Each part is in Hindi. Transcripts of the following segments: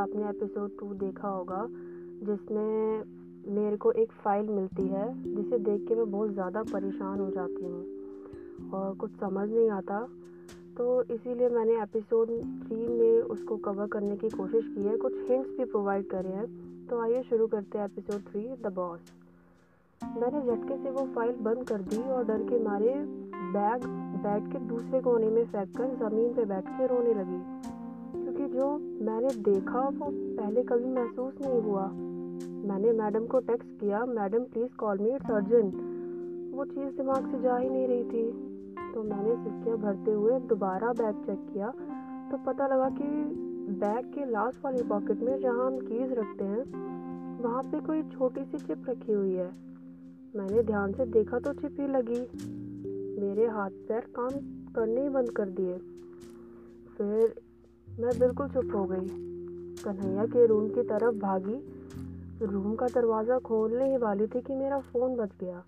आपने एपिसोड टू देखा होगा, जिसमें मेरे को एक फ़ाइल मिलती है, जिसे देख के मैं बहुत ज़्यादा परेशान हो जाती हूँ और कुछ समझ नहीं आता। तो इसीलिए मैंने एपिसोड थ्री में उसको कवर करने की कोशिश की है। कुछ हिंट्स भी प्रोवाइड करे हैं। तो आइए शुरू करते हैं एपिसोड थ्री द बॉस मैंने झटके से वो फ़ाइल बंद कर दी और डर के मारे बैग बेड के दूसरे कोने में फेंक कर ज़मीन पे बैठ के रोने लगी। जो मैंने देखा वो पहले कभी महसूस नहीं हुआ। मैंने मैडम को टेक्स्ट किया, madam please call me it's urgent वो चीज़ दिमाग से जा ही नहीं रही थी। तो मैंने सिस्कियाँ भरते हुए दोबारा बैग चेक किया। तो पता लगा कि बैग के लास्ट वाली पॉकेट में जहाँ हम कीज़ रखते हैं, वहाँ पे कोई छोटी सी चिप रखी हुई है। मैंने ध्यान से देखा तो चिप ही लगी। मेरे हाथ पैर काम करने ही बंद कर दिए। फिर मैं बिल्कुल चुप हो गई। कन्हैया के रूम की तरफ़ भागी। रूम का दरवाज़ा खोलने ही वाली थी कि मेरा फ़ोन बच गया।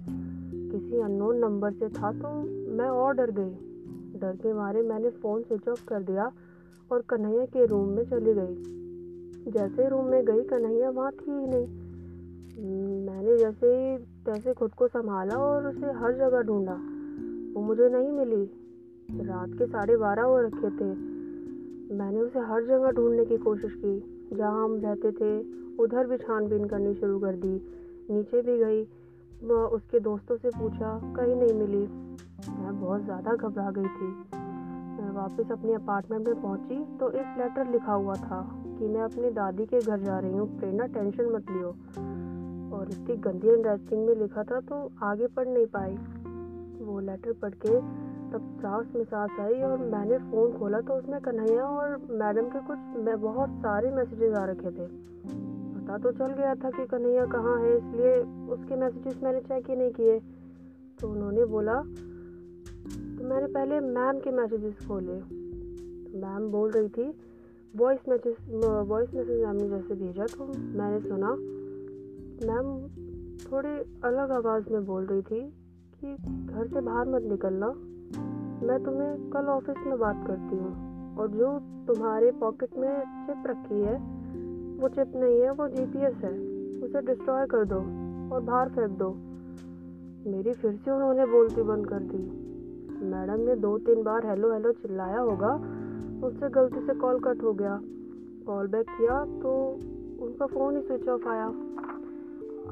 किसी अननोन नंबर से था तो मैं और डर गई। डर के मारे मैंने फ़ोन स्विच ऑफ़ कर दिया और कन्हैया के रूम में चली गई। जैसे रूम में गई, कन्हैया वहाँ थी ही नहीं। मैंने जैसे ही, तैसे खुद को संभाला और उसे हर जगह ढूंढा। वो मुझे नहीं मिली। रात के साढ़े बारह हो रखे थे। मैंने उसे हर जगह ढूँढने की कोशिश की, जहाँ हम रहते थे, उधर भी छानबीन करनी शुरू कर दी। नीचे भी गई उसके दोस्तों से पूछा, कहीं नहीं मिली। मैं बहुत ज़्यादा घबरा गई थी। मैं वापस अपने अपार्टमेंट में पहुँची तो एक लेटर लिखा हुआ था कि मैं अपनी दादी के घर जा रही हूँ, प्रेरणा, टेंशन मत लियो। और इतनी गंदी राइटिंग में लिखा था तो आगे पढ़ नहीं पाई। वो लेटर पढ़ के तब सांस में सांस आई और मैंने फ़ोन खोला तो उसमें कन्हैया और मैडम के कुछ, मैं बहुत सारे मैसेजेस आ रखे थे। पता तो चल गया था कि कन्हैया कहाँ है, इसलिए उसके मैसेजेस मैंने चेक ही नहीं किए। तो उन्होंने बोला तो मैंने पहले मैम के मैसेजेस खोले। तो मैम बोल रही थी voice message voice message ma'am ने जैसे भेजा तो मैंने सुना। मैम थोड़ी अलग आवाज़ में बोल रही थी कि, घर से बाहर मत निकलना। मैं तुम्हें कल ऑफ़िस में बात करती हूँ और जो तुम्हारे पॉकेट में चिप रखी है, वो चिप नहीं है, वो जीपीएस है। उसे डिस्ट्रॉय कर दो और बाहर फेंक दो। मेरी फिर से उन्होंने बोलती बंद कर दी। मैडम ने दो तीन बार हेलो हेलो चिल्लाया होगा उससे गलती से कॉल कट हो गया। कॉल बैक किया तो उनका फ़ोन ही स्विच ऑफ़ आया।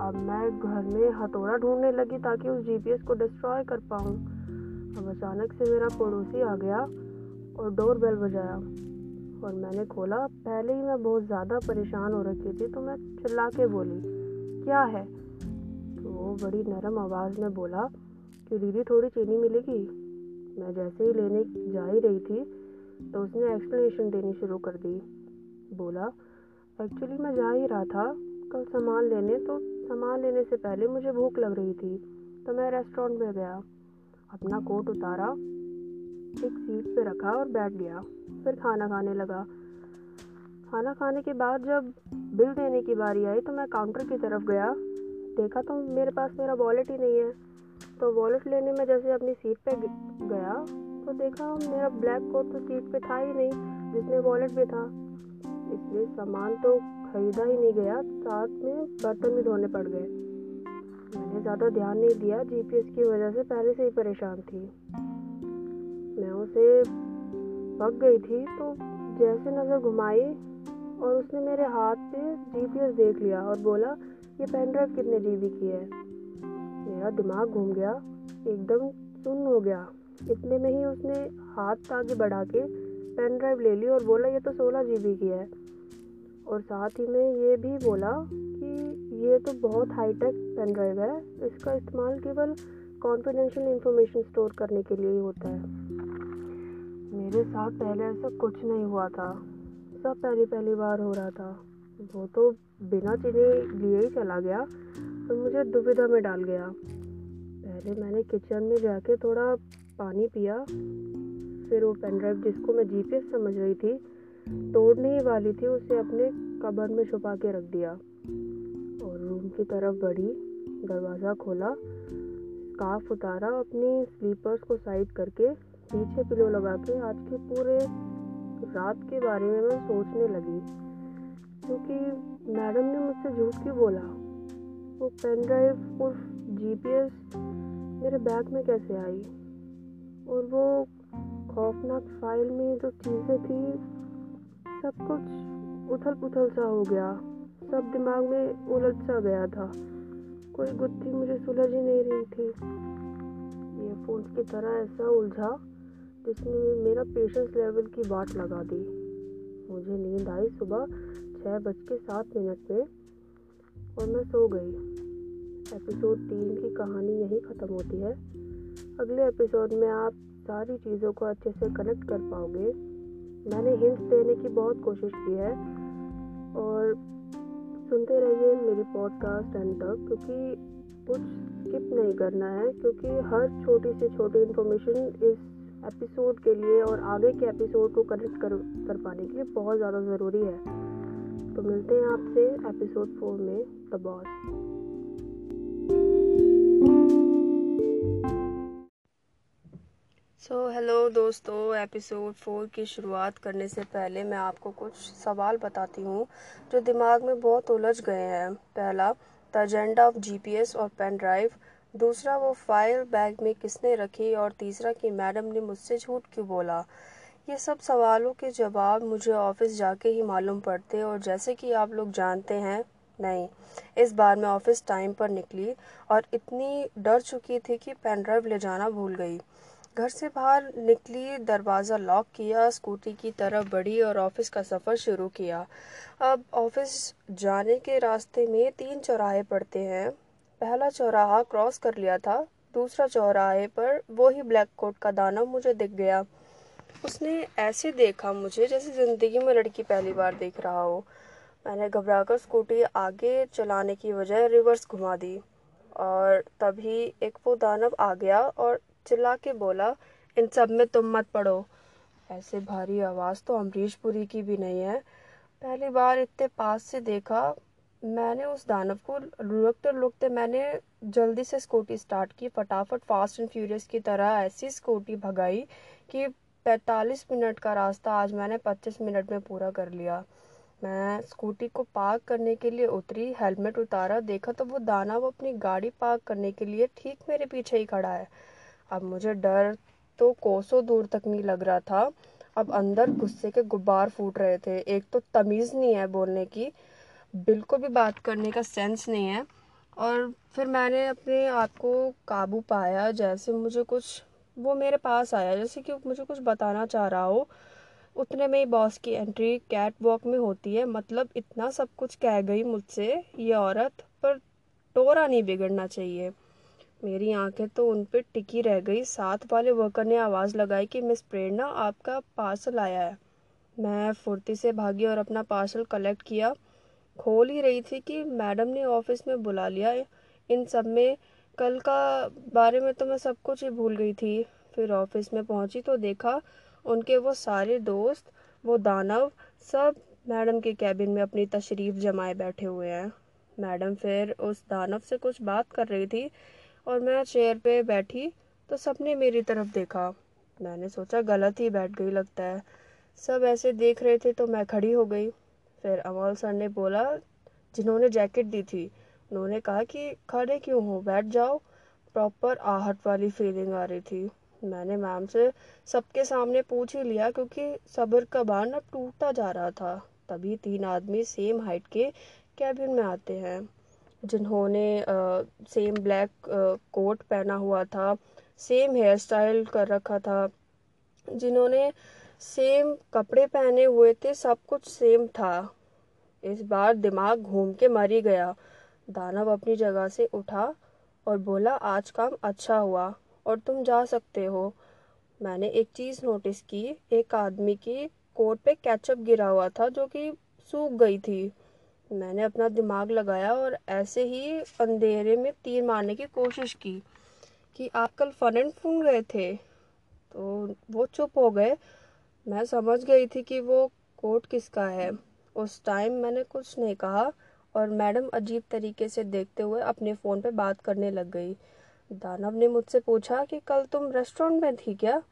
अब मैं घर में हथौड़ा ढूँढने लगी ताकि उस जीपीएस को डिस्ट्रॉय कर पाऊँ। अब अचानक से मेरा पड़ोसी आ गया और डोर बेल बजाया। और मैंने खोला, पहले ही मैं बहुत ज़्यादा परेशान हो रखी थी तो मैं चिल्ला के बोली, क्या है? तो वो बड़ी नरम आवाज़ में बोला, कि दीदी, थोड़ी चीनी मिलेगी? मैं जैसे ही लेने जा ही रही थी तो उसने एक्सप्लेनेशन देनी शुरू कर दी। बोला एक्चुअली मैं जा ही रहा था, कल सामान लेने तो सामान लेने से पहले मुझे भूख लग रही थी तो मैं रेस्टोरेंट में गया। अपना कोट उतारा, एक सीट पे रखा और बैठ गया। फिर खाना खाने लगा। खाना खाने के बाद जब बिल देने की बारी आई तो मैं काउंटर की तरफ़ गया। देखा तो मेरे पास मेरा वॉलेट ही नहीं है। तो वॉलेट लेने में जैसे अपनी सीट पे गया तो देखा मेरा ब्लैक कोट तो सीट पे था ही नहीं, जिसमें वॉलेट भी था। इसलिए सामान तो खरीदा ही नहीं गया, साथ में बर्तन भी धोने पड़ गए। ज़्यादा ध्यान नहीं दिया। जीपीएस की वजह से पहले से ही परेशान थी। मैं उसे पक गई थी तो जैसे नज़र घुमाई और उसने मेरे हाथ पे जीपीएस देख लिया और बोला, ये पेन ड्राइव कितने जीबी की है? मेरा दिमाग घूम गया, एकदम सुन्न हो गया। इतने में ही उसने हाथ आगे बढ़ा के पेन ड्राइव ले ली और बोला, ये तो सोलह जी की है। और साथ ही में ये भी बोला ये तो बहुत हाईटेक पेन ड्राइव है। इसका इस्तेमाल केवल कॉन्फिडेंशियल इंफॉर्मेशन स्टोर करने के लिए ही होता है। मेरे साथ पहले ऐसा कुछ नहीं हुआ था। सब पहली पहली बार हो रहा था। वो तो बिना चीनी लिए ही चला गया तो मुझे दुविधा में डाल गया। पहले मैंने किचन में जाके थोड़ा पानी पिया। फिर वो पेन ड्राइव जिसको मैं जीपीएस समझ रही थी, तोड़ने ही वाली थी, उसे अपने कबर में छुपा के रख दिया। और रूम की तरफ़ बढ़ी दरवाज़ा खोला स्काफ उतारा, अपनी स्लीपर्स को साइड करके, पीछे पिलो लगा के आज के पूरे रात के बारे में मैं सोचने लगी। क्योंकि मैडम ने मुझसे झूठ क्यों बोला? वो पेन ड्राइव उर्फ़ जीपीएस मेरे बैग में कैसे आई? और वो खौफनाक फ़ाइल में जो चीज़ें थी, सब कुछ उथल पुथल सा हो गया। सब दिमाग में उलझ सा गया था। कोई गुत्थी मुझे सुलझ ही नहीं रही थी। ये की तरह ऐसा उलझा जिसने मेरा पेशेंस लेवल की बात लगा दी। मुझे नींद आई सुबह छः बज के सात मिनट में और मैं सो गई। एपिसोड तीन की कहानी यहीं ख़त्म होती है। अगले एपिसोड में आप सारी चीज़ों को अच्छे से कनेक्ट कर पाओगे। मैंने हिंट्स देने की बहुत कोशिश की है और सुनते रहिए मेरी पॉडकास्ट एंड तक, क्योंकि कुछ स्किप नहीं करना है, क्योंकि हर छोटी से छोटी इन्फॉर्मेशन इस एपिसोड के लिए और आगे के एपिसोड को कनेक्ट कर कर पाने के लिए बहुत ज़्यादा ज़रूरी है। तो मिलते हैं आपसे एपिसोड फोर में the boss so so, hello दोस्तों एपिसोड फोर की शुरुआत करने से पहले मैं आपको कुछ सवाल बताती हूँ जो दिमाग में बहुत उलझ गए हैं। पहला द एजेंडा ऑफ़ जीपीएस और पेन ड्राइव। दूसरा वो फ़ाइल बैग में किसने रखी? और तीसरा कि मैडम ने मुझसे झूठ क्यों बोला? ये सब सवालों के जवाब मुझे ऑफ़िस जाके ही मालूम पड़ते और जैसे कि आप लोग जानते हैं नहीं इस बार मैं ऑफ़िस टाइम पर निकली और इतनी डर चुकी थी कि पेन ड्राइव ले जाना भूल गई। घर से बाहर निकली, दरवाज़ा लॉक किया स्कूटी की तरफ़ बढ़ी और ऑफ़िस का सफ़र शुरू किया। अब ऑफ़िस जाने के रास्ते में तीन चौराहे पड़ते हैं। पहला चौराहा क्रॉस कर लिया था, दूसरा चौराहे पर वो ही ब्लैक कोट का दानव मुझे दिख गया। उसने ऐसे देखा मुझे जैसे ज़िंदगी में लड़की पहली बार देख रहा हो। मैंने घबराकर स्कूटी आगे चलाने की वजह रिवर्स घुमा दी और तभी एक वो दानव आ गया और चिल्ला के बोला, इन सब में तुम मत पढ़ो ऐसे भारी आवाज़ तो अमरीश पुरी की भी नहीं है। पहली बार इतने पास से देखा, मैंने उस दानव को लुकते लुकते मैंने जल्दी से स्कूटी स्टार्ट की। फटाफट फास्ट एंड फ्यूरियस की तरह ऐसी स्कूटी भगाई कि 45 मिनट का रास्ता आज मैंने 25 मिनट में पूरा कर लिया। मैं स्कूटी को पार्क करने के लिए उतरी, हेलमेट उतारा, देखा तो वो दानव अपनी गाड़ी पार्क करने के लिए ठीक मेरे पीछे ही खड़ा है। अब मुझे डर तो कोसों दूर तक नहीं लग रहा था। अब अंदर गुस्से के गुब्बार फूट रहे थे। एक तो तमीज़ नहीं है बोलने की, बिल्कुल भी बात करने का सेंस नहीं है। और फिर मैंने अपने आप को काबू पाया, जैसे मुझे कुछ, वो मेरे पास आया। जैसे कि मुझे कुछ बताना चाह रहा हो, उतने में ही बॉस की एंट्री कैट वॉक में होती है। मतलब इतना सब कुछ कह गई मुझसे, ये औरत, पर टोरा नहीं बिगड़ना चाहिए। मेरी आँखें तो उन पर टिकी रह गई। साथ वाले वर्कर ने आवाज़ लगाई कि, मिस प्रेरणा, आपका पार्सल आया है। मैं फुर्ती से भागी और अपना पार्सल कलेक्ट किया। खोल ही रही थी कि मैडम ने ऑफ़िस में बुला लिया। इन सब में कल का बारे में तो मैं सब कुछ ही भूल गई थी। फिर ऑफ़िस में पहुँची तो देखा उनके वो सारे दोस्त, वो दानव, सब मैडम के कैबिन में अपनी तशरीफ़ जमाए बैठे हुए हैं। मैडम फिर उस दानव से कुछ बात कर रही थी। और मैं चेयर पे बैठी तो सबने मेरी तरफ़ देखा। मैंने सोचा, गलत ही बैठ गई लगता है। सब ऐसे देख रहे थे तो मैं खड़ी हो गई। फिर अमोल सर ने बोला, जिन्होंने जैकेट दी थी, उन्होंने कहा कि खड़े क्यों हो? बैठ जाओ। प्रॉपर आहट वाली फीलिंग आ रही थी। मैंने मैम से सबके सामने पूछ ही लिया, क्योंकि सब्र का बाण अब टूटता जा रहा था। तभी तीन आदमी सेम हाइट के कैबिन में आते हैं। जिन्होंने सेम ब्लैक कोट पहना हुआ था सेम हेयर स्टाइल कर रखा था, जिन्होंने सेम कपड़े पहने हुए थे, सब कुछ सेम था। इस बार दिमाग घूम के मर ही गया। दानव अपनी जगह से उठा और बोला, आज काम अच्छा हुआ और तुम जा सकते हो। मैंने एक चीज़ नोटिस की, एक आदमी की कोट पे कैचअप गिरा हुआ था, जो कि सूख गई थी। मैंने अपना दिमाग लगाया और ऐसे ही अंधेरे में तीर मारने की कोशिश की कि आप कल फन एंड फून गए थे तो वो चुप हो गए। मैं समझ गई थी कि वो कोट किसका है। उस टाइम मैंने कुछ नहीं कहा और मैडम अजीब तरीके से देखते हुए अपने फ़ोन पे बात करने लग गई। दानव ने मुझसे पूछा कि कल तुम रेस्टोरेंट में थी क्या?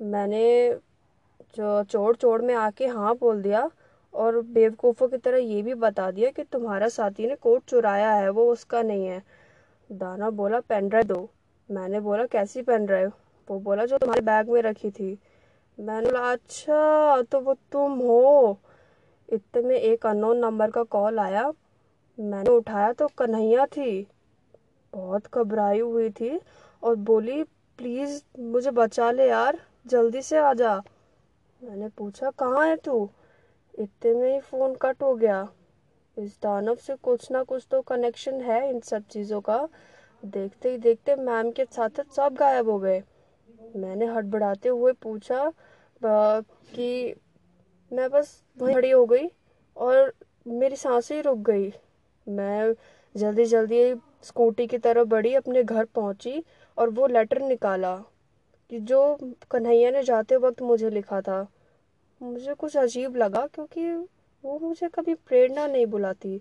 मैंने जो चोड़ चोड़ में आके हाँ बोल दिया और बेवकूफ़ों की तरह ये भी बता दिया कि तुम्हारा साथी ने कोट चुराया है, वो उसका नहीं है। दाना बोला पेन ड्राइव दो। मैंने बोला, कैसी पेन ड्राइव वो बोला, जो तुम्हारे बैग में रखी थी। मैंने बोला अच्छा तो वो तुम हो। इतने में एक अननोन नंबर का कॉल आया। मैंने उठाया तो कन्हैया थी। बहुत घबराई हुई थी और बोली प्लीज़ मुझे बचा ले यार, जल्दी से आ जा। मैंने पूछा, कहाँ है तू? इतने में ही फ़ोन कट हो गया। इस दानव से कुछ ना कुछ तो कनेक्शन है इन सब चीज़ों का। देखते ही देखते मैम के साथ सब गायब हो गए। मैंने हड़बड़ाते हुए पूछा कि मैं बस वहीं खड़ी हो गई और मेरी साँसें ही रुक गई। मैं जल्दी जल्दी स्कूटी की तरफ़ बढ़ी, अपने घर पहुँची और वो लेटर निकाला, कि जो कन्हैया ने जाते वक्त मुझे लिखा था। मुझे कुछ अजीब लगा क्योंकि वो मुझे कभी प्रेरणा नहीं बुलाती।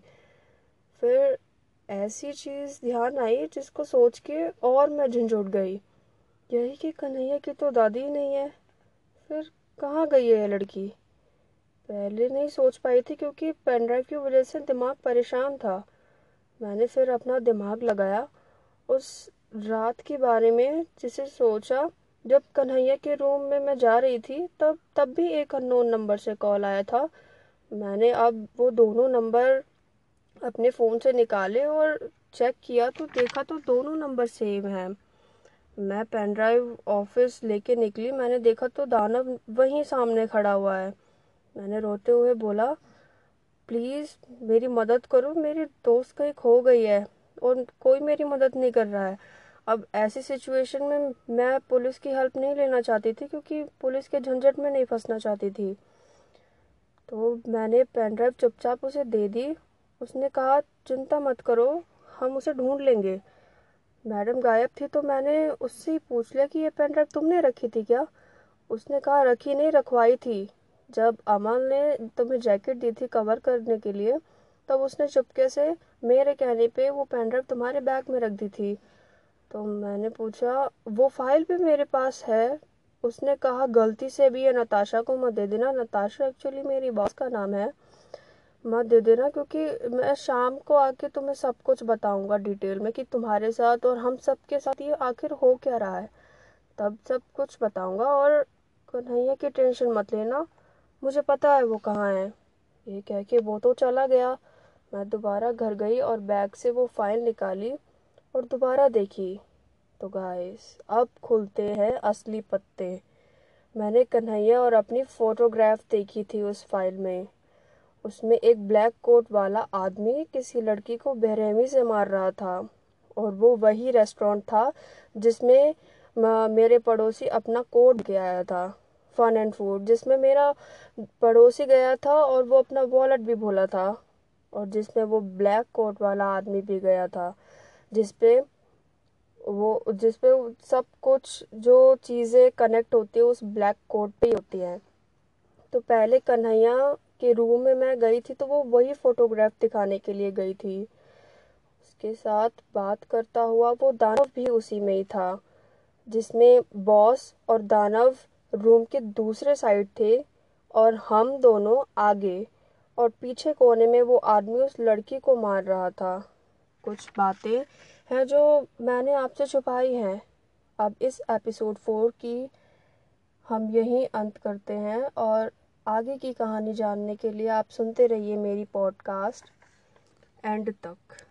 फिर ऐसी चीज़ ध्यान आई जिसको सोच के और मैं झंझोट गई। यही कि कन्हैया की तो दादी नहीं है। फिर कहाँ गई है लड़की? पहले नहीं सोच पाई थी क्योंकि पेनड्राइव की वजह से दिमाग परेशान था। मैंने फिर अपना दिमाग लगाया। उस रात के बारे में जिसे सोचा जब कन्हैया के रूम में मैं जा रही थी, तब तब भी एक अननोन नंबर से कॉल आया था। मैंने अब वो दोनों नंबर अपने फ़ोन से निकाले और चेक किया तो देखा तो दोनों नंबर सेम हैं। मैं पेन ड्राइव ऑफ़िस लेके निकली, मैंने देखा तो दानव वहीं सामने खड़ा हुआ है। मैंने रोते हुए बोला प्लीज़ मेरी मदद करो, मेरी दोस्त कहीं खो गई है और कोई मेरी मदद नहीं कर रहा है। अब ऐसी सिचुएशन में मैं पुलिस की हेल्प नहीं लेना चाहती थी क्योंकि पुलिस के झंझट में नहीं फंसना चाहती थी। तो मैंने पेन ड्राइव चुपचाप उसे दे दी। उसने कहा, चिंता मत करो, हम उसे ढूंढ लेंगे। मैडम गायब थी तो मैंने उससे ही पूछ लिया कि ये पेन ड्राइव तुमने रखी थी क्या? उसने कहा, रखी नहीं, रखवाई थी। जब अमन ने तुम्हें जैकेट दी थी कवर करने के लिए, तब उसने चुपके से मेरे कहने पे वो पेन ड्राइव तुम्हारे बैग में रख दी थी। तो मैंने पूछा, वो फ़ाइल भी मेरे पास है? उसने कहा, गलती से भी ये नताशा को मत दे देना। नताशा एक्चुअली मेरी बॉस का नाम है। मत दे देना क्योंकि मैं शाम को आके तुम्हें सब कुछ बताऊँगा डिटेल में कि तुम्हारे साथ और हम सब के साथ ये आखिर हो क्या रहा है। तब सब कुछ बताऊँगा और कन्हैया की टेंशन मत लेना। मुझे पता है वो कहाँ है। ये कह के वो तो चला गया। मैं दोबारा घर गई और बैग से वो फ़ाइल निकाली। और दोबारा देखी। तो गाइस अब खुलते हैं असली पत्ते। मैंने कन्हैया और अपनी फ़ोटोग्राफ देखी थी उस फ़ाइल में। उसमें एक ब्लैक कोट वाला आदमी किसी लड़की को बेरहमी से मार रहा था। और वो वही रेस्टोरेंट था जिसमें मेरे पड़ोसी अपना कोट गया आया था। फन एंड फ़ूड जिसमें मेरा पड़ोसी गया था और वो अपना वॉलेट भी भूला था। और जिसमें वो ब्लैक कोट वाला आदमी भी गया था। जिसपे वो, जिसपे सब कुछ जो चीज़ें कनेक्ट होती है, उस ब्लैक कोट पे ही होती हैं। तो पहले कन्हैया के रूम में मैं गई थी तो वो वही फोटोग्राफ दिखाने के लिए गई थी। उसके साथ बात करता हुआ वो दानव भी उसी में ही था, जिसमें बॉस और दानव रूम के दूसरे साइड थे और हम दोनों आगे और पीछे कोने में वो आदमी उस लड़की को मार रहा था। कुछ बातें हैं जो मैंने आपसे छुपाई हैं। अब इस एपिसोड फोर की हम यहीं अंत करते हैं और आगे की कहानी जानने के लिए आप सुनते रहिए मेरी पॉडकास्ट एंड तक।